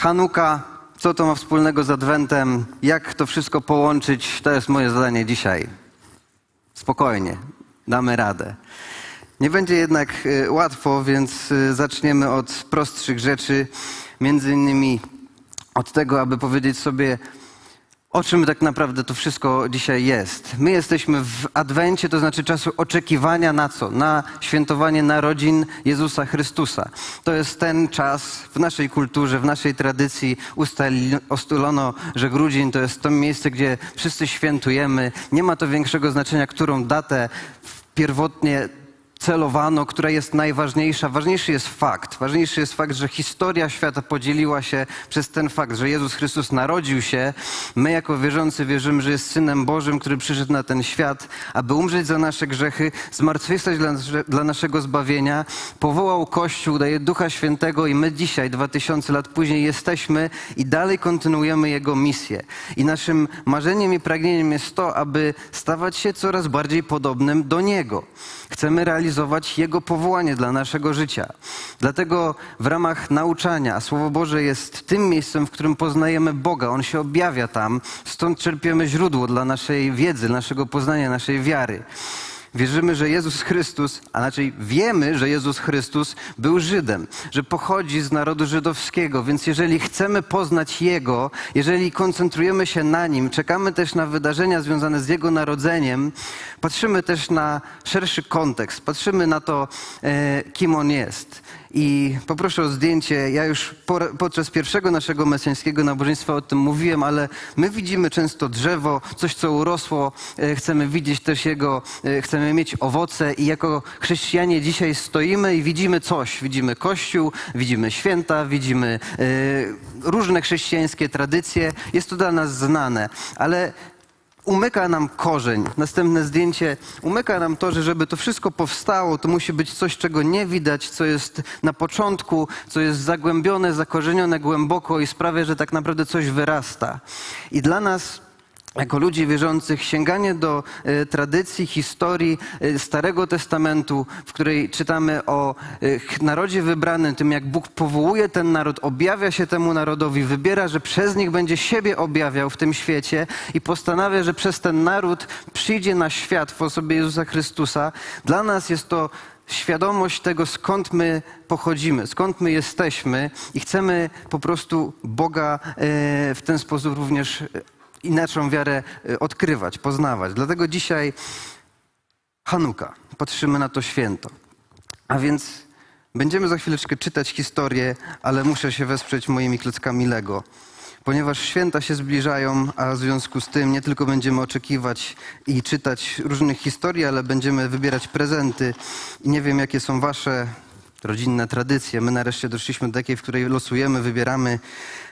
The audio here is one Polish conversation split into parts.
Hanuka, co to ma wspólnego z Adwentem, jak to wszystko połączyć, to jest moje zadanie dzisiaj. Spokojnie, damy radę. Nie będzie jednak y, łatwo, więc y, zaczniemy od prostszych rzeczy, między innymi od tego, aby powiedzieć sobie, o czym tak naprawdę to wszystko dzisiaj jest. My jesteśmy w Adwencie, to znaczy czasu oczekiwania na co? Na świętowanie narodzin Jezusa Chrystusa. To jest ten czas w naszej kulturze, w naszej tradycji ustalono, że grudzień to jest to miejsce, gdzie wszyscy świętujemy. Nie ma to większego znaczenia, którą datę pierwotnie celowano, która jest najważniejsza. Ważniejszy jest fakt. Ważniejszy jest fakt, że historia świata podzieliła się przez ten fakt, że Jezus Chrystus narodził się. My jako wierzący wierzymy, że jest Synem Bożym, który przyszedł na ten świat, aby umrzeć za nasze grzechy, zmartwychwstać dla, dla naszego zbawienia. Powołał Kościół, daje Ducha Świętego i my dzisiaj, dwa tysiące lat później jesteśmy i dalej kontynuujemy Jego misję. I naszym marzeniem i pragnieniem jest to, aby stawać się coraz bardziej podobnym do Niego. Chcemy realizować Jego powołanie dla naszego życia. Dlatego w ramach nauczania Słowo Boże jest tym miejscem, w którym poznajemy Boga. On się objawia tam, stąd czerpiemy źródło dla naszej wiedzy, naszego poznania, naszej wiary. Wierzymy, że Jezus Chrystus, a raczej wiemy, że Jezus Chrystus był Żydem, że pochodzi z narodu żydowskiego, więc jeżeli chcemy poznać Jego, jeżeli koncentrujemy się na Nim, czekamy też na wydarzenia związane z Jego narodzeniem, patrzymy też na szerszy kontekst, patrzymy na to, e, kim On jest. I poproszę o zdjęcie. Ja już podczas pierwszego naszego mesjańskiego nabożeństwa o tym mówiłem, ale my widzimy często drzewo, coś co urosło, e, chcemy widzieć też jego, e, chcemy mieć owoce i jako chrześcijanie dzisiaj stoimy i widzimy coś. Widzimy Kościół, widzimy święta, widzimy e, różne chrześcijańskie tradycje. Jest to dla nas znane, ale umyka nam korzeń. Następne zdjęcie umyka nam to, że żeby to wszystko powstało, to musi być coś, czego nie widać, co jest na początku, co jest zagłębione, zakorzenione głęboko i sprawia, że tak naprawdę coś wyrasta. I dla nas jako ludzi wierzących sięganie do e, tradycji, historii e, Starego Testamentu, w której czytamy o e, narodzie wybranym, tym jak Bóg powołuje ten naród, objawia się temu narodowi, wybiera, że przez nich będzie siebie objawiał w tym świecie i postanawia, że przez ten naród przyjdzie na świat w osobie Jezusa Chrystusa. Dla nas jest to świadomość tego, skąd my pochodzimy, skąd my jesteśmy i chcemy po prostu Boga w ten sposób również i naszą wiarę y, odkrywać, poznawać. Dlatego dzisiaj Hanuka, patrzymy na to święto. A więc będziemy za chwileczkę czytać historię, ale muszę się wesprzeć moimi klockami Lego. Ponieważ święta się zbliżają, a w związku z tym nie tylko będziemy oczekiwać i czytać różnych historii, ale będziemy wybierać prezenty. I nie wiem, jakie są wasze rodzinne tradycje. My nareszcie doszliśmy do takiej, w której losujemy, wybieramy.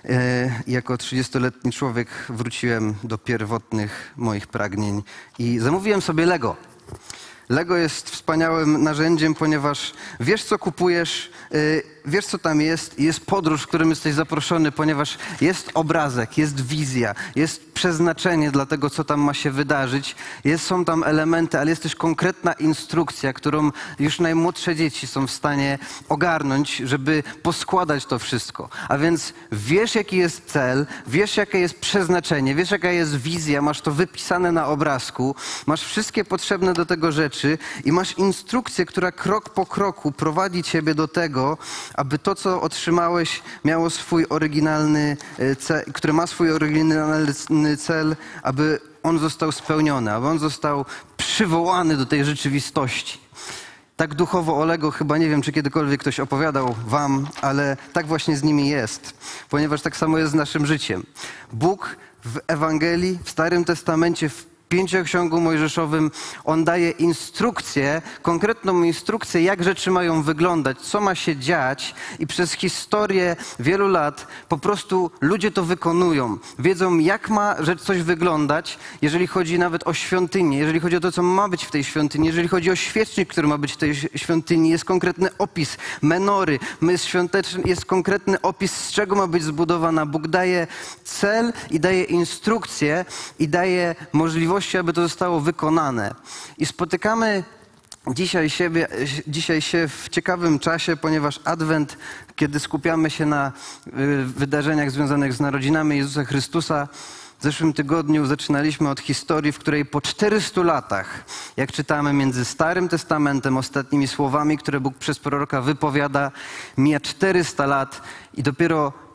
E, jako 30-letni człowiek wróciłem do pierwotnych moich pragnień i zamówiłem sobie Lego. Lego jest wspaniałym narzędziem, ponieważ wiesz, co kupujesz, y, wiesz, co tam jest, jest podróż, w którym jesteś zaproszony, ponieważ jest obrazek, jest wizja, jest przeznaczenie dla tego, co tam ma się wydarzyć, jest, są tam elementy, ale jest też konkretna instrukcja, którą już najmłodsze dzieci są w stanie ogarnąć, żeby poskładać to wszystko. A więc wiesz, jaki jest cel, wiesz, jakie jest przeznaczenie, wiesz, jaka jest wizja, masz to wypisane na obrazku, masz wszystkie potrzebne do tego rzeczy i masz instrukcję, która krok po kroku prowadzi ciebie do tego, aby to, co otrzymałeś, miało swój oryginalny e, cel, które ma swój oryginalny cel, aby on został spełniony, aby on został przywołany do tej rzeczywistości. Tak duchowo o Lego chyba nie wiem, czy kiedykolwiek ktoś opowiadał wam, ale tak właśnie z nimi jest, ponieważ tak samo jest z naszym życiem. Bóg w Ewangelii, w Starym Testamencie, w pięcioksiągu mojżeszowym. On daje instrukcję, konkretną instrukcję, jak rzeczy mają wyglądać, co ma się dziać. I przez historię wielu lat po prostu ludzie to wykonują. Wiedzą, jak ma rzecz coś wyglądać, jeżeli chodzi nawet o świątynię, jeżeli chodzi o to, co ma być w tej świątyni, jeżeli chodzi o świecznik, który ma być w tej świątyni, jest konkretny opis menory, jest, konkretny opis, z czego ma być zbudowana. Bóg daje cel i daje instrukcję i daje możliwość możliwości, aby to zostało wykonane. I spotykamy dzisiaj, siebie, dzisiaj się w ciekawym czasie, ponieważ Adwent, kiedy skupiamy się na y, wydarzeniach związanych z narodzinami Jezusa Chrystusa, w zeszłym tygodniu zaczynaliśmy od historii, w której po 400 latach, jak czytamy między Starym Testamentem, ostatnimi słowami, które Bóg przez proroka wypowiada, mija 400 lat i dopiero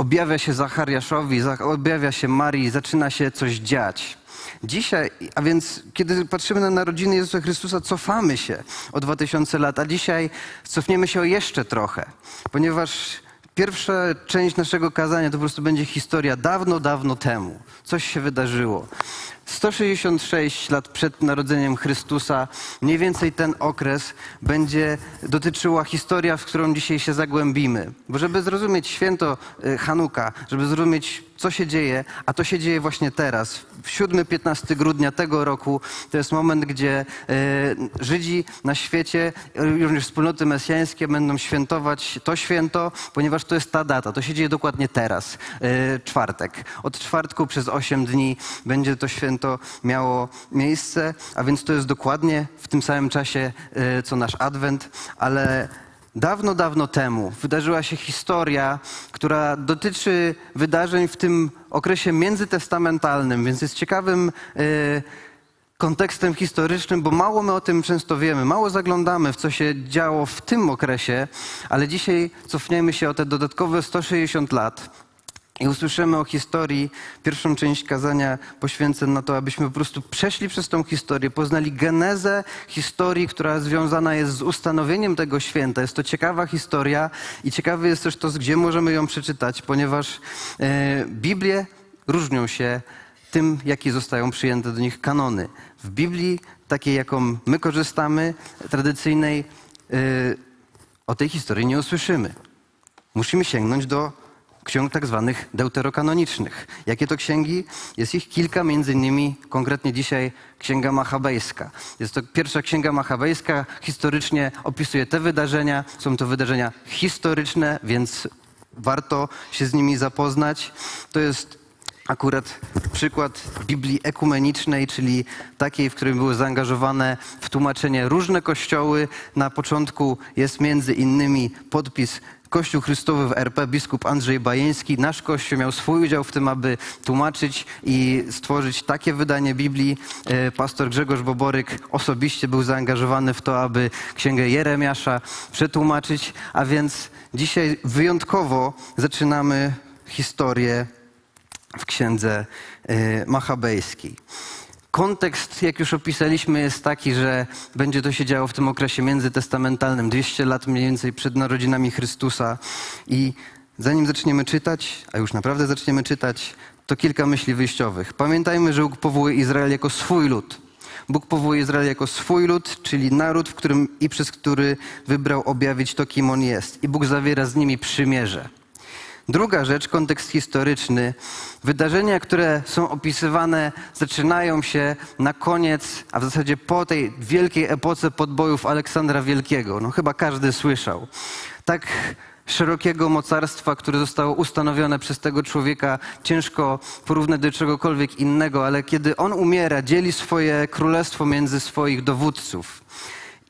objawia się Zachariaszowi, objawia się Marii, zaczyna się coś dziać. Dzisiaj, a więc kiedy patrzymy na narodziny Jezusa Chrystusa, cofamy się o 2000 lat, a dzisiaj cofniemy się o jeszcze trochę, ponieważ pierwsza część naszego kazania to po prostu będzie historia dawno, dawno temu. Coś się wydarzyło. 166 lat przed narodzeniem Chrystusa, mniej więcej ten okres będzie dotyczyła historia, w którą dzisiaj się zagłębimy. Bo żeby zrozumieć święto y, Hanuka, żeby zrozumieć co się dzieje, a to się dzieje właśnie teraz. W 7-15 grudnia tego roku to jest moment, gdzie y, Żydzi na świecie, również wspólnoty mesjańskie będą świętować to święto, ponieważ to jest ta data. To się dzieje dokładnie teraz, y, czwartek. Od czwartku przez 8 dni będzie to święto to miało miejsce, a więc to jest dokładnie w tym samym czasie, e, co nasz Adwent, ale dawno, dawno temu wydarzyła się historia, która dotyczy wydarzeń w tym okresie międzytestamentalnym, więc jest ciekawym e, kontekstem historycznym, bo mało my o tym często wiemy, mało zaglądamy w co się działo w tym okresie, ale dzisiaj cofniemy się o te dodatkowe 160 lat i usłyszymy o historii. Pierwszą część kazania poświęcę na to, abyśmy po prostu przeszli przez tą historię, poznali genezę historii, która związana jest z ustanowieniem tego święta. Jest to ciekawa historia i ciekawy jest też to, gdzie możemy ją przeczytać, ponieważ e, Biblie różnią się tym, jakie zostają przyjęte do nich kanony. W Biblii, takiej jaką my korzystamy, tradycyjnej, e, o tej historii nie usłyszymy. Musimy sięgnąć do ksiąg tak zwanych deuterokanonicznych. Jakie to księgi? Jest ich kilka, między innymi konkretnie dzisiaj Księga Machabejska. Jest to pierwsza Księga Machabejska, historycznie opisuje te wydarzenia. Są to wydarzenia historyczne, więc warto się z nimi zapoznać. To jest akurat przykład Biblii ekumenicznej, czyli takiej, w której były zaangażowane w tłumaczenie różne kościoły. Na początku jest między innymi podpis Kościół Chrystowy w RP, biskup Andrzej Bajeński, nasz Kościół miał swój udział w tym, aby tłumaczyć i stworzyć takie wydanie Biblii. E, pastor Grzegorz Boboryk osobiście był zaangażowany w to, aby Księgę Jeremiasza przetłumaczyć, a więc dzisiaj wyjątkowo zaczynamy historię w Księdze e, Machabejskiej. Kontekst, jak już opisaliśmy, jest taki, że będzie to się działo w tym okresie międzytestamentalnym, 200 lat mniej więcej przed narodzinami Chrystusa. I zanim zaczniemy czytać, a już naprawdę zaczniemy czytać, to kilka myśli wyjściowych. Pamiętajmy, że Bóg powołuje Izrael jako swój lud. Bóg powołuje Izrael jako swój lud, czyli naród, w którym i przez który wybrał objawić to, kim on jest. I Bóg zawiera z nimi przymierze. Druga rzecz, kontekst historyczny. Wydarzenia, które są opisywane, zaczynają się na koniec, a w zasadzie po tej wielkiej epoce podbojów Aleksandra Wielkiego. No chyba każdy słyszał. Tak szerokiego mocarstwa, które zostało ustanowione przez tego człowieka, ciężko porównać do czegokolwiek innego, ale kiedy on umiera, dzieli swoje królestwo między swoich dowódców.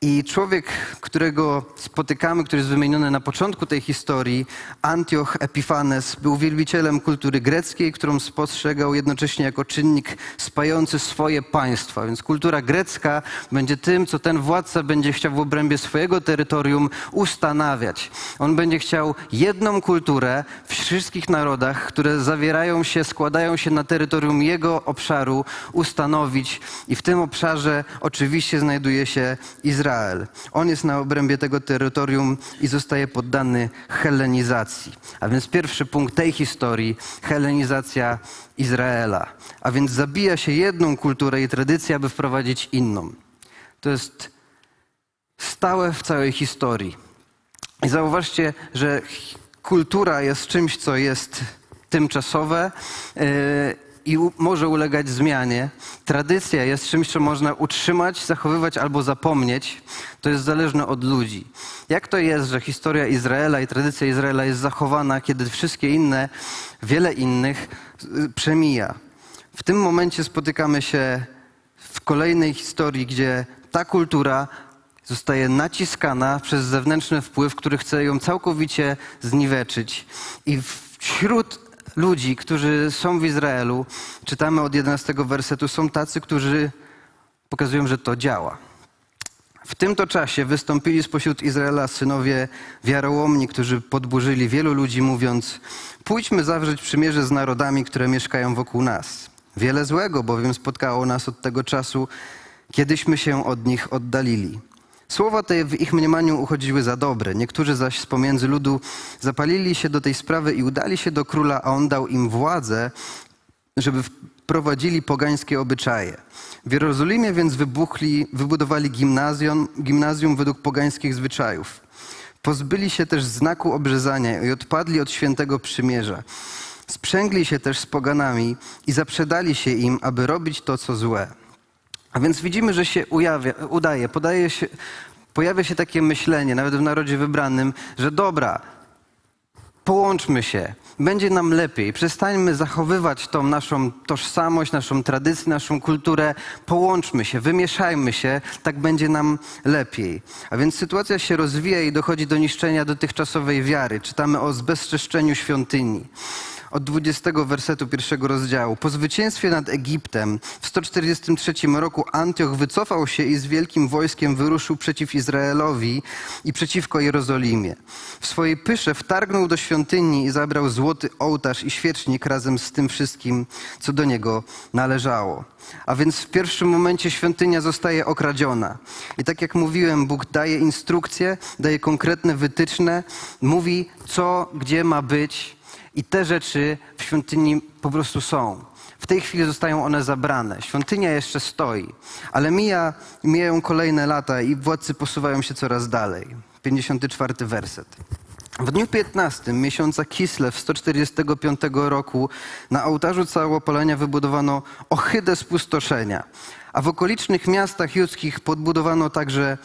I człowiek, którego spotykamy, który jest wymieniony na początku tej historii, Antioch Epifanes, był wielbicielem kultury greckiej, którą spostrzegał jednocześnie jako czynnik spający swoje państwa. Więc kultura grecka będzie tym, co ten władca będzie chciał w obrębie swojego terytorium ustanawiać. On będzie chciał jedną kulturę w wszystkich narodach, które zawierają się, składają się na terytorium jego obszaru, ustanowić. I w tym obszarze oczywiście znajduje się Izrael. Izrael. On jest na obrębie tego terytorium i zostaje poddany helenizacji. A więc pierwszy punkt tej historii helenizacja Izraela. A więc zabija się jedną kulturę i tradycję, aby wprowadzić inną. To jest stałe w całej historii. I zauważcie, że kultura jest czymś, co jest tymczasowe. Yy, i może ulegać zmianie. Tradycja jest czymś, co można utrzymać, zachowywać albo zapomnieć. To jest zależne od ludzi. Jak to jest, że historia Izraela i tradycja Izraela jest zachowana, kiedy wszystkie inne, wiele innych y, przemija? W tym momencie spotykamy się w kolejnej historii, gdzie ta kultura zostaje naciskana przez zewnętrzny wpływ, który chce ją całkowicie zniweczyć. I wśród ludzi, którzy są w Izraelu, czytamy od 11 wersetu, są tacy, którzy pokazują, że to działa. W tym to czasie wystąpili spośród Izraela synowie wiarołomni, którzy podburzyli wielu ludzi, mówiąc: Pójdźmy zawrzeć przymierze z narodami, które mieszkają wokół nas. Wiele złego bowiem spotkało nas od tego czasu, kiedyśmy się od nich oddalili. Słowa te w ich mniemaniu uchodziły za dobre. Niektórzy zaś z pomiędzy ludu zapalili się do tej sprawy i udali się do króla, a on dał im władzę, żeby prowadzili pogańskie obyczaje. W Jerozolimie więc wybuchli, wybudowali gimnazjum, gimnazjum według pogańskich zwyczajów. Pozbyli się też znaku obrzezania i odpadli od świętego przymierza. Sprzęgli się też z poganami i zaprzedali się im, aby robić to, co złe. A więc widzimy, że się ujawia, udaje, podaje się, pojawia się takie myślenie, nawet w narodzie wybranym, że dobra, połączmy się, będzie nam lepiej. Przestańmy zachowywać tą naszą tożsamość, naszą tradycję, naszą kulturę. Połączmy się, wymieszajmy się, tak będzie nam lepiej. A więc sytuacja się rozwija i dochodzi do niszczenia dotychczasowej wiary. Czytamy o zbezczeszczeniu świątyni od 20 wersetu pierwszego rozdziału. Po zwycięstwie nad Egiptem w 143 roku Antioch wycofał się i z wielkim wojskiem wyruszył przeciw Izraelowi i przeciwko Jerozolimie. W swojej pysze wtargnął do świątyni i zabrał złoty ołtarz i świecznik razem z tym wszystkim, co do niego należało. A więc w pierwszym momencie świątynia zostaje okradziona. I tak jak mówiłem, Bóg daje instrukcje, daje konkretne wytyczne, mówi co, gdzie ma być i te rzeczy w świątyni po prostu są. W tej chwili zostają one zabrane. Świątynia jeszcze stoi, ale mija, mijają kolejne lata i władcy posuwają się coraz dalej. 54 werset. W dniu 15 miesiąca Kislew 145 roku na ołtarzu całopalenia wybudowano ohydę spustoszenia, a w okolicznych miastach judzkich podbudowano także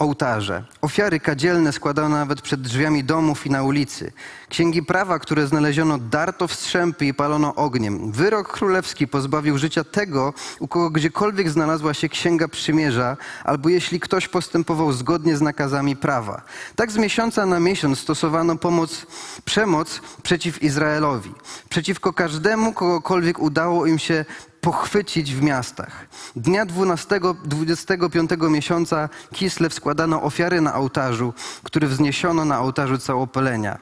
ołtarze. Ofiary kadzielne składano nawet przed drzwiami domów i na ulicy. Księgi prawa, które znaleziono, darto w strzępy i palono ogniem. Wyrok królewski pozbawił życia tego, u kogo gdziekolwiek znalazła się księga przymierza, albo jeśli ktoś postępował zgodnie z nakazami prawa. Tak z miesiąca na miesiąc stosowano pomoc, przemoc przeciw Izraelowi. Przeciwko każdemu, kogokolwiek udało im się pochwycić w miastach. Dnia 12, 25 miesiąca Kislew składano ofiary na ołtarzu, który wzniesiono na ołtarzu całopalenia.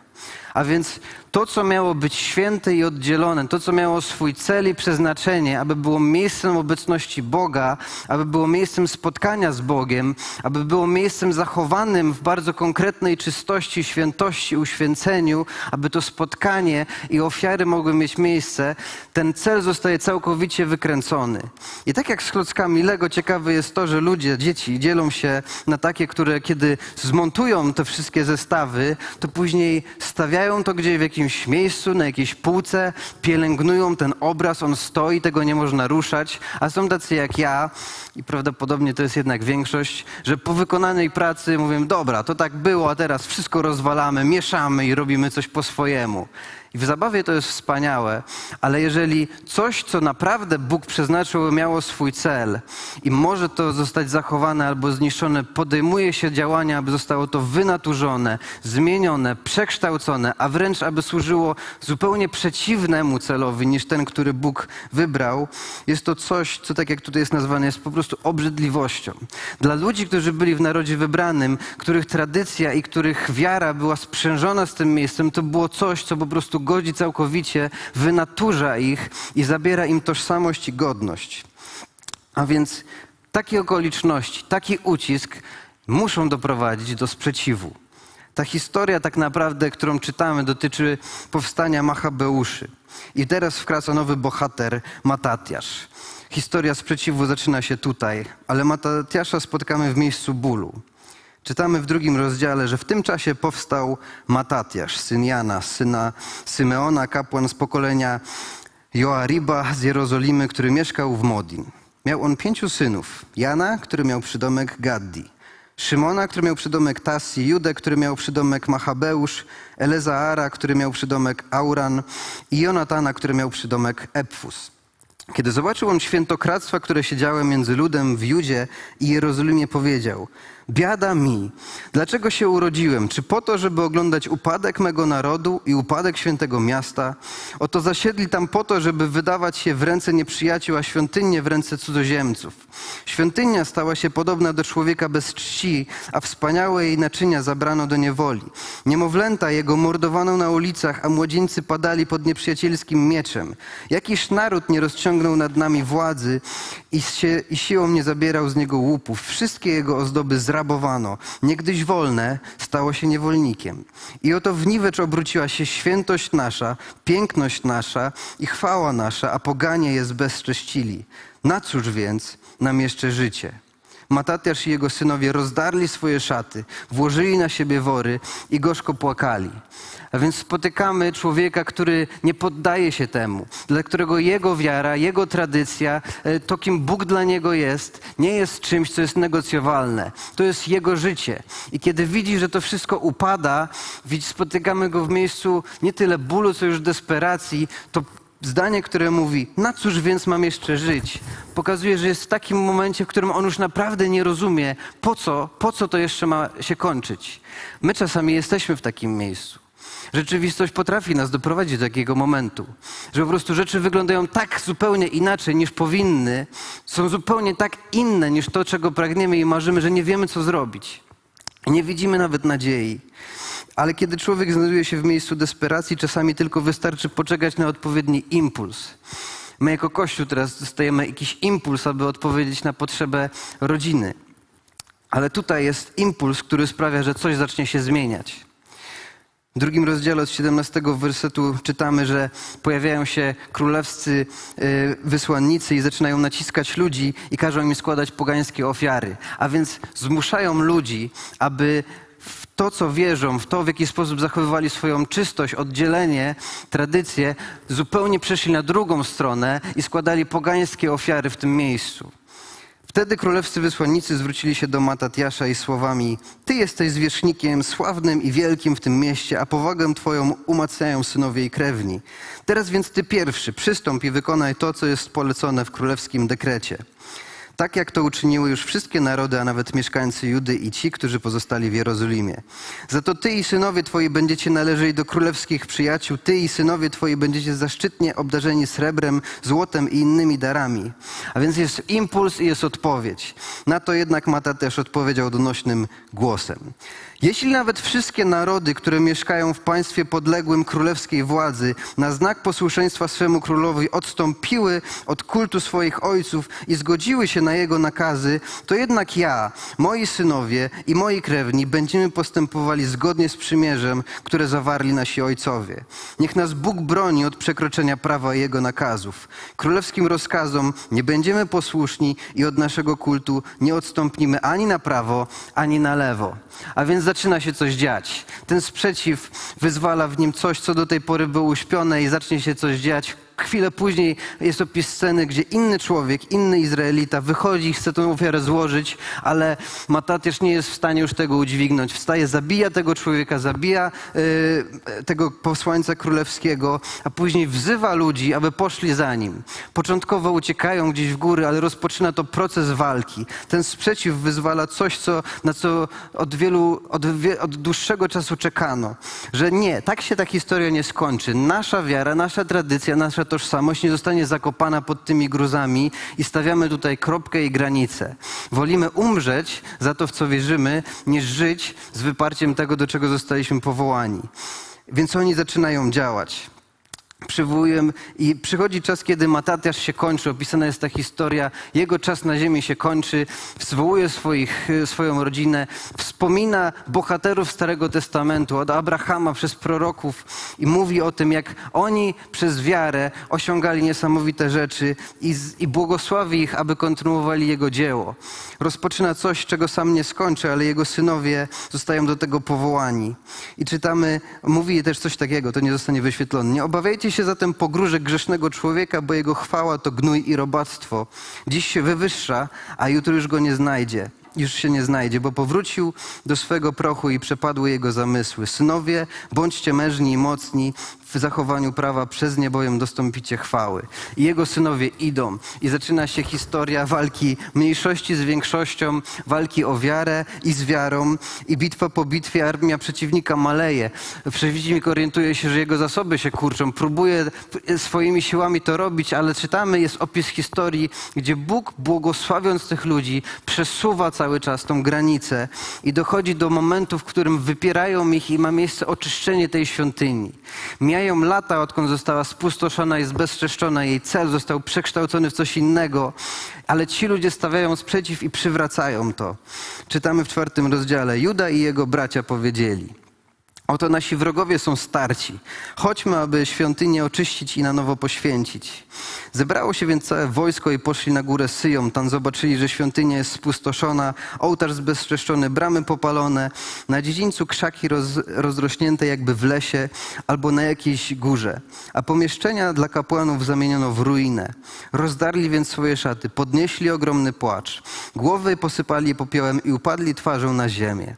A więc to, co miało być święte i oddzielone, to, co miało swój cel i przeznaczenie, aby było miejscem obecności Boga, aby było miejscem spotkania z Bogiem, aby było miejscem zachowanym w bardzo konkretnej czystości, świętości, uświęceniu, aby to spotkanie i ofiary mogły mieć miejsce, ten cel zostaje całkowicie wykręcony. I tak jak z klockami Lego, ciekawe jest to, że ludzie, dzieci dzielą się na takie, które kiedy zmontują te wszystkie zestawy, to później stawiają to gdzieś w jakimś jakimś miejscu, na jakiejś półce, pielęgnują ten obraz, on stoi, tego nie można ruszać, a są tacy jak ja, i prawdopodobnie to jest jednak większość, że po wykonanej pracy mówię, dobra, to tak było, a teraz wszystko rozwalamy, mieszamy i robimy coś po swojemu. I w zabawie to jest wspaniałe, ale jeżeli coś, co naprawdę Bóg przeznaczył, miało swój cel i może to zostać zachowane albo zniszczone, podejmuje się działania, aby zostało to wynaturzone, zmienione, przekształcone, a wręcz aby służyło zupełnie przeciwnemu celowi niż ten, który Bóg wybrał, jest to coś, co tak jak tutaj jest nazwane, jest po prostu obrzydliwością. Dla ludzi, którzy byli w narodzie wybranym, których tradycja i których wiara była sprzężona z tym miejscem, to było coś, co po prostu prostu godzi całkowicie, wynaturza ich i zabiera im tożsamość i godność. A więc takie okoliczności, taki ucisk muszą doprowadzić do sprzeciwu. Ta historia tak naprawdę, którą czytamy, dotyczy powstania Machabeuszy. I teraz wkracza nowy bohater, Matatiasz. Historia sprzeciwu zaczyna się tutaj, ale Matatiasza spotkamy w miejscu bólu. Czytamy w drugim rozdziale, że w tym czasie powstał Matatiasz, syn Jana, syna Symeona, kapłan z pokolenia Joariba z Jerozolimy, który mieszkał w Modin. Miał on pięciu synów. Jana, który miał przydomek Gaddi. Szymona, który miał przydomek Tassi, Judę, który miał przydomek Machabeusz, Elezaara, który miał przydomek Auran i Jonatana, który miał przydomek Epfus. Kiedy zobaczył on świętokradztwa, które się działy między ludem w Judzie i Jerozolimie, powiedział – Biada mi, dlaczego się urodziłem? Czy po to, żeby oglądać upadek mego narodu i upadek świętego miasta? Oto zasiedli tam po to, żeby wydawać się w ręce nieprzyjaciół, a świątynię w ręce cudzoziemców. Świątynia stała się podobna do człowieka bez czci, a wspaniałe jej naczynia zabrano do niewoli. Niemowlęta jego mordowano na ulicach, a młodzieńcy padali pod nieprzyjacielskim mieczem. Jakiż naród nie rozciągnął nad nami władzy i, się, i siłą nie zabierał z niego łupów. Wszystkie jego ozdoby zrabowano. Niegdyś wolne stało się niewolnikiem. I oto w niwecz obróciła się świętość nasza, piękność nasza i chwała nasza, a poganie je zbezcześcili. Na cóż więc nam jeszcze życie? Matatiasz i jego synowie rozdarli swoje szaty, włożyli na siebie wory i gorzko płakali. A więc spotykamy człowieka, który nie poddaje się temu, dla którego jego wiara, jego tradycja, e, to kim Bóg dla niego jest, nie jest czymś, co jest negocjowalne. To jest jego życie. I kiedy widzi, że to wszystko upada, spotykamy go w miejscu nie tyle bólu, co już desperacji, to zdanie, które mówi, na cóż więc mam jeszcze żyć, pokazuje, że jest w takim momencie, w którym on już naprawdę nie rozumie, po co, po co to jeszcze ma się kończyć. My czasami jesteśmy w takim miejscu. Rzeczywistość potrafi nas doprowadzić do takiego momentu, że po prostu rzeczy wyglądają tak zupełnie inaczej niż powinny, są zupełnie tak inne niż to, czego pragniemy i marzymy, że nie wiemy, co zrobić. Nie widzimy nawet nadziei. Ale kiedy człowiek znajduje się w miejscu desperacji, czasami tylko wystarczy poczekać na odpowiedni impuls. My jako Kościół teraz dostajemy jakiś impuls, aby odpowiedzieć na potrzebę rodziny. Ale tutaj jest impuls, który sprawia, że coś zacznie się zmieniać. W drugim rozdziale od 17 wersetu czytamy, że pojawiają się królewscy y, wysłannicy i zaczynają naciskać ludzi i każą im składać pogańskie ofiary. A więc zmuszają ludzi, aby to, co wierzą, w to, w jaki sposób zachowywali swoją czystość, oddzielenie, tradycje, zupełnie przeszli na drugą stronę i składali pogańskie ofiary w tym miejscu. Wtedy królewscy wysłannicy zwrócili się do Matatiasza i słowami: Ty jesteś zwierzchnikiem sławnym i wielkim w tym mieście, a powagę Twoją umacniają synowie i krewni. Teraz więc Ty pierwszy przystąp i wykonaj to, co jest polecone w królewskim dekrecie tak jak to uczyniły już wszystkie narody, a nawet mieszkańcy Judy i ci, którzy pozostali w Jerozolimie. Za to ty i synowie twoi będziecie należeli do królewskich przyjaciół, ty i synowie twoi będziecie zaszczytnie obdarzeni srebrem, złotem i innymi darami. A więc jest impuls i jest odpowiedź. Na to jednak Mata też odpowiedział donośnym głosem. Jeśli nawet wszystkie narody, które mieszkają w państwie podległym królewskiej władzy, na znak posłuszeństwa swemu królowi odstąpiły od kultu swoich ojców i zgodziły się na jego nakazy, to jednak ja, moi synowie i moi krewni będziemy postępowali zgodnie z przymierzem, które zawarli nasi ojcowie. Niech nas Bóg broni od przekroczenia prawa i jego nakazów. Królewskim rozkazom nie będziemy posłuszni i od naszego kultu nie odstąpimy ani na prawo, ani na lewo. A więc zaczyna się coś dziać. Ten sprzeciw wyzwala w nim coś, co do tej pory było uśpione i zacznie się coś dziać, Chwilę później jest opis sceny, gdzie inny człowiek, inny Izraelita wychodzi i chce tę ofiarę złożyć, ale Matatiasz nie jest w stanie już tego udźwignąć. Wstaje, zabija tego człowieka, zabija y, tego posłańca królewskiego, a później wzywa ludzi, aby poszli za nim. Początkowo uciekają gdzieś w góry, ale rozpoczyna to proces walki. Ten sprzeciw wyzwala coś, co, na co od wielu, od, od dłuższego czasu czekano. Że nie, tak się ta historia nie skończy. Nasza wiara, nasza tradycja, nasza tożsamość nie zostanie zakopana pod tymi gruzami i stawiamy tutaj kropkę i granicę. Wolimy umrzeć za to, w co wierzymy, niż żyć z wyparciem tego, do czego zostaliśmy powołani. Więc oni zaczynają działać przywołuję i przychodzi czas, kiedy Matatiasz się kończy, opisana jest ta historia, jego czas na ziemi się kończy, zwołuje swoich, swoją rodzinę, wspomina bohaterów Starego Testamentu, od Abrahama przez proroków i mówi o tym, jak oni przez wiarę osiągali niesamowite rzeczy i, i błogosławi ich, aby kontynuowali jego dzieło. Rozpoczyna coś, czego sam nie skończy, ale jego synowie zostają do tego powołani. I czytamy, mówi też coś takiego, to nie zostanie wyświetlone. Nie obawiajcie Chwyćcie się zatem pogróżek grzesznego człowieka, bo jego chwała to gnój i robactwo. Dziś się wywyższa, a jutro już go nie znajdzie. Już się nie znajdzie, bo powrócił do swego prochu i przepadły jego zamysły. Synowie, bądźcie mężni i mocni, w zachowaniu prawa przez nie bowiem dostąpicie chwały. I jego synowie idą i zaczyna się historia walki mniejszości z większością, walki o wiarę i z wiarą i bitwa po bitwie armia przeciwnika maleje. Przeciwnik orientuje się, że jego zasoby się kurczą, próbuje swoimi siłami to robić, ale czytamy, jest opis historii, gdzie Bóg błogosławiąc tych ludzi przesuwa cały czas tą granicę i dochodzi do momentu, w którym wypierają ich i ma miejsce oczyszczenie tej świątyni. Mijają lata, odkąd została spustoszona i zbezczeszczona, jej cel został przekształcony w coś innego, ale ci ludzie stawiają sprzeciw i przywracają to. Czytamy w czwartym rozdziale. Juda i jego bracia powiedzieli – Oto nasi wrogowie są starci. Chodźmy, aby świątynię oczyścić i na nowo poświęcić. Zebrało się więc całe wojsko i poszli na górę Syją. Tam zobaczyli, że świątynia jest spustoszona, ołtarz zbezczeszczony, bramy popalone, na dziedzińcu krzaki roz, rozrośnięte jakby w lesie albo na jakiejś górze. A pomieszczenia dla kapłanów zamieniono w ruinę. Rozdarli więc swoje szaty, podnieśli ogromny płacz. Głowy posypali popiołem i upadli twarzą na ziemię.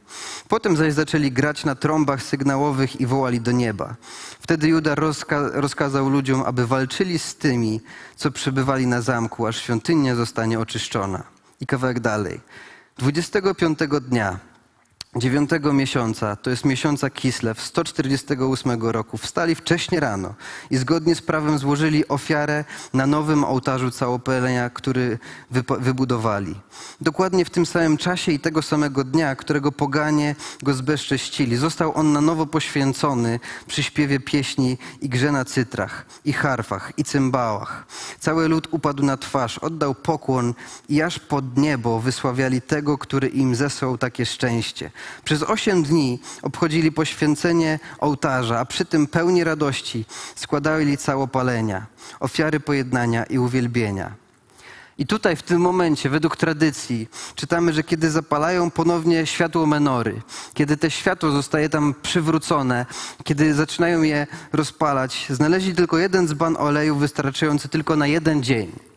Potem zaś zaczęli grać na trąbach sygnałowych i wołali do nieba. Wtedy Juda rozka rozkazał ludziom, aby walczyli z tymi, co przebywali na zamku, aż świątynia zostanie oczyszczona. I kawałek dalej. 25 dnia dziewiątego miesiąca, to jest miesiąca Kislew, 148 roku, wstali wcześnie rano i zgodnie z prawem złożyli ofiarę na nowym ołtarzu całopalenia, który wybudowali. Dokładnie w tym samym czasie i tego samego dnia, którego poganie go zbezcześcili, został on na nowo poświęcony przy śpiewie pieśni i grze na cytrach, i harfach, i cymbałach. Cały lud upadł na twarz, oddał pokłon i aż pod niebo wysławiali tego, który im zesłał takie szczęście. Przez osiem dni obchodzili poświęcenie ołtarza, a przy tym pełni radości składali całopalenia, ofiary pojednania i uwielbienia. I tutaj w tym momencie, według tradycji, czytamy, że kiedy zapalają ponownie światło menory, kiedy te światło zostaje tam przywrócone, kiedy zaczynają je rozpalać, znaleźli tylko jeden dzban oleju wystarczający tylko na jeden dzień.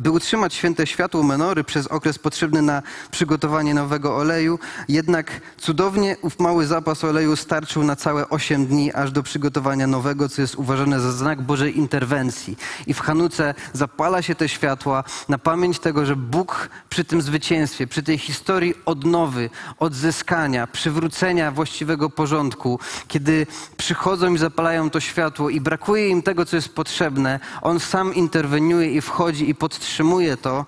By utrzymać święte światło menory przez okres potrzebny na przygotowanie nowego oleju, jednak cudownie ów mały zapas oleju starczył na całe 8 dni, aż do przygotowania nowego, co jest uważane za znak Bożej interwencji. I w Hanuce zapala się te światła na pamięć tego, że Bóg przy tym zwycięstwie, przy tej historii odnowy, odzyskania, przywrócenia właściwego porządku, kiedy przychodzą i zapalają to światło i brakuje im tego, co jest potrzebne, On sam interweniuje i wchodzi i podtrzymuje podtrzymuje to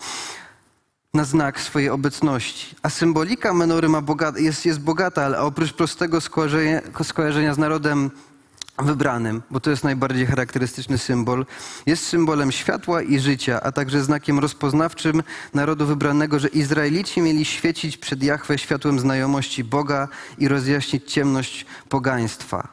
na znak swojej obecności. A symbolika menory ma jest, jest bogata, ale oprócz prostego skojarzenia, skojarzenia z narodem wybranym, bo to jest najbardziej charakterystyczny symbol, jest symbolem światła i życia, a także znakiem rozpoznawczym narodu wybranego, że Izraelici mieli świecić przed Jahwe światłem znajomości Boga i rozjaśnić ciemność pogaństwa.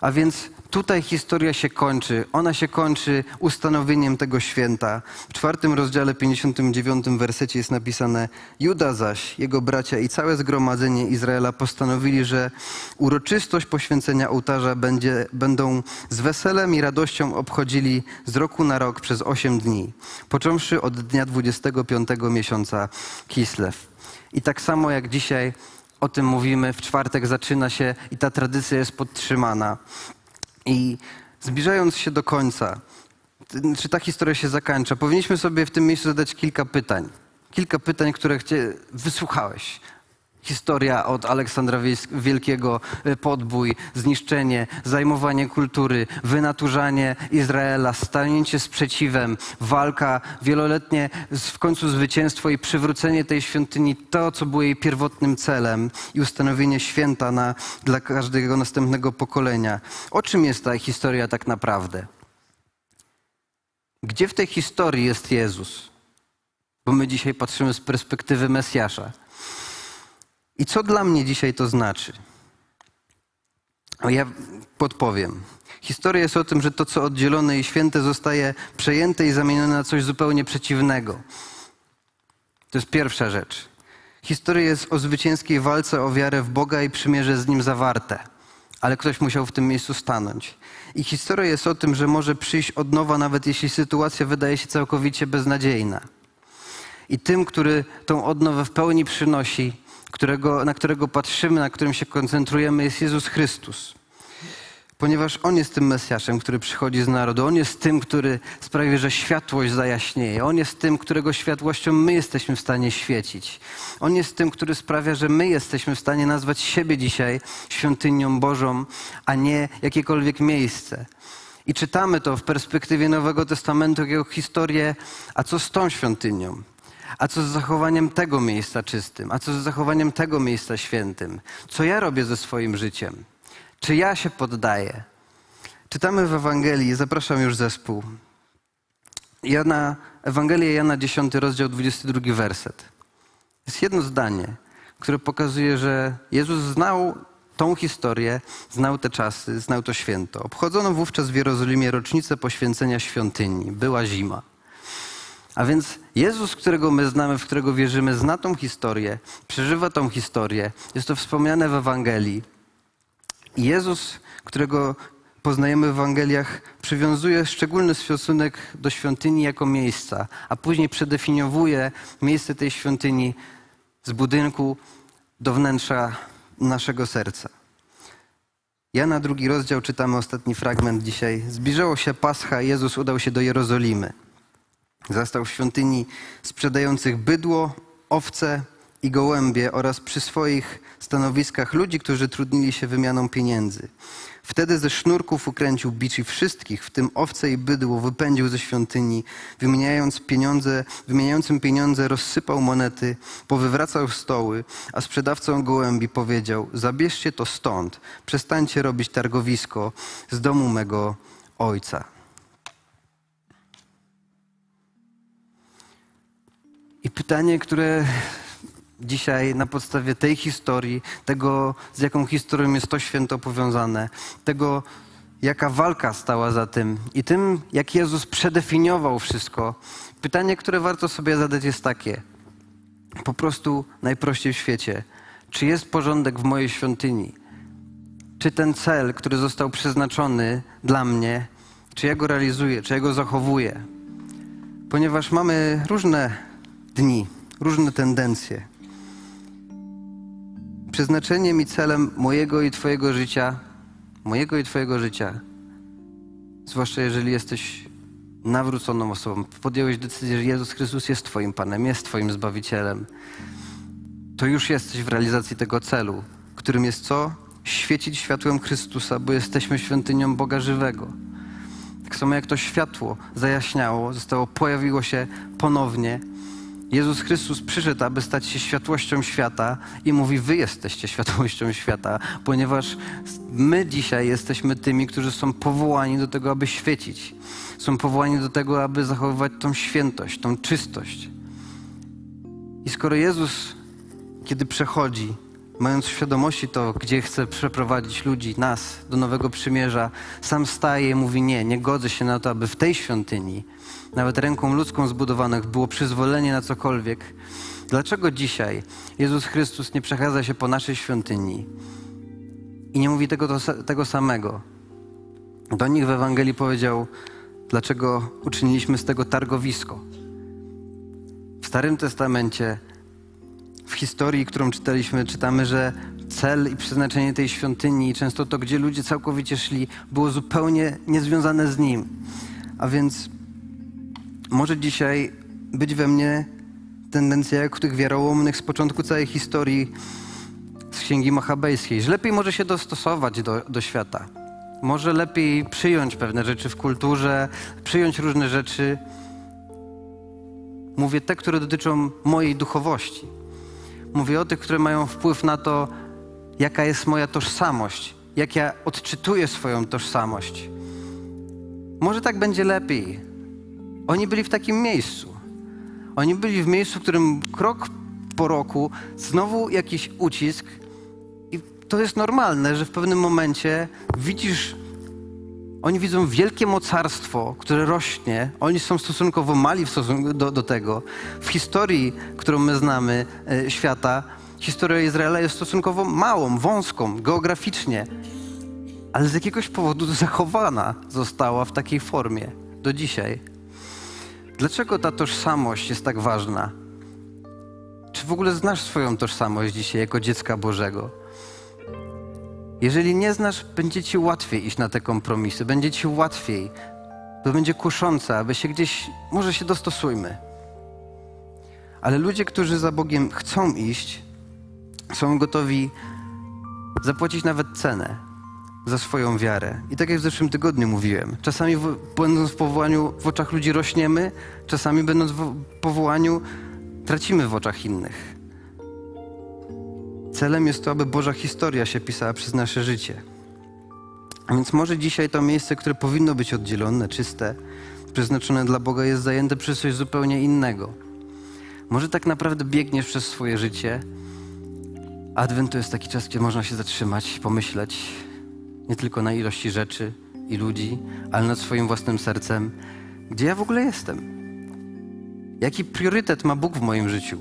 A więc tutaj historia się kończy. Ona się kończy ustanowieniem tego święta. W czwartym rozdziale 59 wersecie jest napisane Juda zaś, jego bracia i całe zgromadzenie Izraela postanowili, że uroczystość poświęcenia ołtarza będzie, będą z weselem i radością obchodzili z roku na rok przez osiem dni, począwszy od dnia 25 miesiąca Kislew. I tak samo jak dzisiaj o tym mówimy, w czwartek zaczyna się i ta tradycja jest podtrzymana. I zbliżając się do końca, czy ta historia się zakończa, powinniśmy sobie w tym miejscu zadać kilka pytań. Kilka pytań, które wysłuchałeś, Historia od Aleksandra Wielkiego, e, podbój, zniszczenie, zajmowanie kultury, wynaturzanie Izraela, stanięcie sprzeciwem, walka, wieloletnie w końcu zwycięstwo i przywrócenie tej świątyni, to co było jej pierwotnym celem i ustanowienie święta na, dla każdego następnego pokolenia. O czym jest ta historia tak naprawdę? Gdzie w tej historii jest Jezus? Bo my dzisiaj patrzymy z perspektywy Mesjasza. I co dla mnie dzisiaj to znaczy? Ja podpowiem. Historia jest o tym, że to, co oddzielone i święte, zostaje przejęte i zamienione na coś zupełnie przeciwnego. To jest pierwsza rzecz. Historia jest o zwycięskiej walce o wiarę w Boga i przymierze z Nim zawarte. Ale ktoś musiał w tym miejscu stanąć. I historia jest o tym, że może przyjść od nowa, nawet jeśli sytuacja wydaje się całkowicie beznadziejna. I tym, który tą odnowę w pełni przynosi, którego, na którego patrzymy, na którym się koncentrujemy, jest Jezus Chrystus. ponieważ On jest tym Mesjaszem, który przychodzi z narodu. On jest tym, który sprawi, że światłość zajaśnieje. On jest tym, którego światłością my jesteśmy w stanie świecić. On jest tym, który sprawia, że my jesteśmy w stanie nazwać siebie dzisiaj świątynią Bożą, a nie jakiekolwiek miejsce. I czytamy to w perspektywie Nowego Testamentu, jako historię, a co z tą świątynią? A co z zachowaniem tego miejsca czystym? A co z zachowaniem tego miejsca świętym? Co ja robię ze swoim życiem? Czy ja się poddaję? Czytamy w Ewangelii, zapraszam już zespół. Jana, Ewangelia Jana 10, rozdział 22, werset. Jest jedno zdanie, które pokazuje, że Jezus znał tą historię, znał te czasy, znał to święto. Obchodzono wówczas w Jerozolimie rocznicę poświęcenia świątyni. Była zima. A więc Jezus, którego my znamy, w którego wierzymy, zna tą historię, przeżywa tą historię. Jest to wspomniane w Ewangelii. I Jezus, którego poznajemy w Ewangeliach, przywiązuje szczególny stosunek do świątyni jako miejsca, a później przedefiniowuje miejsce tej świątyni z budynku do wnętrza naszego serca. Jana drugi rozdział, czytamy ostatni fragment dzisiaj. Zbliżało się Pascha, Jezus udał się do Jerozolimy. Zastał w świątyni sprzedających bydło, owce i gołębie oraz przy swoich stanowiskach ludzi, którzy trudnili się wymianą pieniędzy. Wtedy ze sznurków ukręcił bicz i wszystkich, w tym owce i bydło, wypędził ze świątyni, wymieniając pieniądze, wymieniającym pieniądze rozsypał monety, powywracał stoły, a sprzedawcą gołębi powiedział, zabierzcie to stąd, przestańcie robić targowisko z domu mego ojca. I pytanie, które dzisiaj na podstawie tej historii, tego, z jaką historią jest to święto powiązane, tego, jaka walka stała za tym i tym, jak Jezus przedefiniował wszystko, pytanie, które warto sobie zadać jest takie, po prostu najprościej w świecie, czy jest porządek w mojej świątyni? Czy ten cel, który został przeznaczony dla mnie, czy ja go realizuję, czy ja go zachowuję? Ponieważ mamy różne dni, różne tendencje przeznaczeniem i celem mojego i Twojego życia, mojego i Twojego życia, zwłaszcza jeżeli jesteś nawróconą osobą, podjąłeś decyzję, że Jezus Chrystus jest Twoim Panem, jest Twoim Zbawicielem, to już jesteś w realizacji tego celu, którym jest co? Świecić światłem Chrystusa, bo jesteśmy świątynią Boga żywego. Tak samo jak to światło zajaśniało, zostało, pojawiło się ponownie, Jezus Chrystus przyszedł, aby stać się światłością świata i mówi: Wy jesteście światłością świata, ponieważ my dzisiaj jesteśmy tymi, którzy są powołani do tego, aby świecić. Są powołani do tego, aby zachowywać tą świętość, tą czystość. I skoro Jezus, kiedy przechodzi, mając świadomości to, gdzie chce przeprowadzić ludzi, nas do nowego przymierza, sam staje i mówi: Nie, nie godzę się na to, aby w tej świątyni nawet ręką ludzką zbudowanych, było przyzwolenie na cokolwiek. Dlaczego dzisiaj Jezus Chrystus nie przechadza się po naszej świątyni i nie mówi tego, tego samego? Do nich w Ewangelii powiedział, dlaczego uczyniliśmy z tego targowisko. W Starym Testamencie, w historii, którą czytaliśmy, czytamy, że cel i przeznaczenie tej świątyni, często to, gdzie ludzie całkowicie szli, było zupełnie niezwiązane z nim. A więc może dzisiaj być we mnie tendencja jak u tych wiarołomnych z początku całej historii z Księgi Machabejskiej, że lepiej może się dostosować do, do świata. Może lepiej przyjąć pewne rzeczy w kulturze, przyjąć różne rzeczy. Mówię te, które dotyczą mojej duchowości. Mówię o tych, które mają wpływ na to, jaka jest moja tożsamość, jak ja odczytuję swoją tożsamość. Może tak będzie lepiej, oni byli w takim miejscu. Oni byli w miejscu, w którym krok po roku znowu jakiś ucisk. I to jest normalne, że w pewnym momencie widzisz, oni widzą wielkie mocarstwo, które rośnie. Oni są stosunkowo mali w stosunku do, do tego. W historii, którą my znamy, e, świata, historia Izraela jest stosunkowo małą, wąską, geograficznie. Ale z jakiegoś powodu zachowana została w takiej formie do dzisiaj. Dlaczego ta tożsamość jest tak ważna? Czy w ogóle znasz swoją tożsamość dzisiaj jako dziecka Bożego? Jeżeli nie znasz, będzie ci łatwiej iść na te kompromisy, będzie ci łatwiej. To będzie kuszące, aby się gdzieś, może się dostosujmy. Ale ludzie, którzy za Bogiem chcą iść, są gotowi zapłacić nawet cenę za swoją wiarę. I tak jak w zeszłym tygodniu mówiłem, czasami w, będąc w powołaniu w oczach ludzi rośniemy, czasami będąc w powołaniu tracimy w oczach innych. Celem jest to, aby Boża historia się pisała przez nasze życie. A więc może dzisiaj to miejsce, które powinno być oddzielone, czyste, przeznaczone dla Boga, jest zajęte przez coś zupełnie innego. Może tak naprawdę biegniesz przez swoje życie. Adwent to jest taki czas, gdzie można się zatrzymać, pomyśleć nie tylko na ilości rzeczy i ludzi, ale nad swoim własnym sercem. Gdzie ja w ogóle jestem? Jaki priorytet ma Bóg w moim życiu?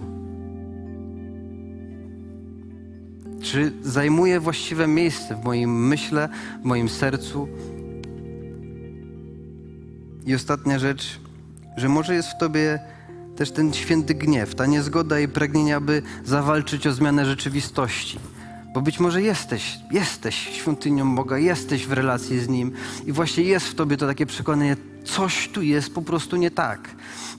Czy zajmuje właściwe miejsce w moim myśle, w moim sercu? I ostatnia rzecz, że może jest w tobie też ten święty gniew, ta niezgoda i pragnienie, aby zawalczyć o zmianę rzeczywistości. Bo być może jesteś, jesteś świątynią Boga, jesteś w relacji z Nim i właśnie jest w tobie to takie przekonanie, coś tu jest po prostu nie tak.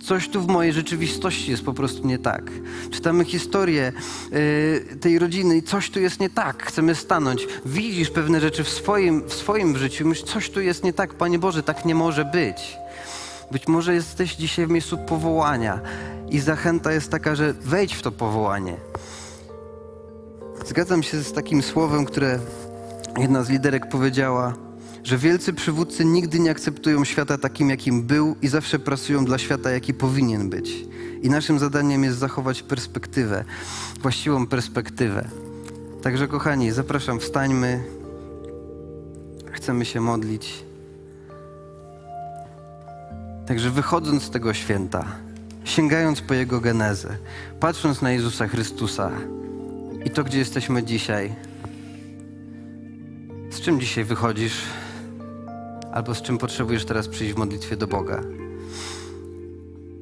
Coś tu w mojej rzeczywistości jest po prostu nie tak. Czytamy historię y, tej rodziny i coś tu jest nie tak. Chcemy stanąć. Widzisz pewne rzeczy w swoim, w swoim życiu. Myślisz, coś tu jest nie tak. Panie Boże, tak nie może być. Być może jesteś dzisiaj w miejscu powołania i zachęta jest taka, że wejdź w to powołanie. Zgadzam się z takim słowem, które jedna z liderek powiedziała, że wielcy przywódcy nigdy nie akceptują świata takim, jakim był i zawsze pracują dla świata, jaki powinien być. I naszym zadaniem jest zachować perspektywę, właściwą perspektywę. Także, kochani, zapraszam, wstańmy. Chcemy się modlić. Także wychodząc z tego święta, sięgając po Jego genezę, patrząc na Jezusa Chrystusa i to, gdzie jesteśmy dzisiaj, z czym dzisiaj wychodzisz, albo z czym potrzebujesz teraz przyjść w modlitwie do Boga?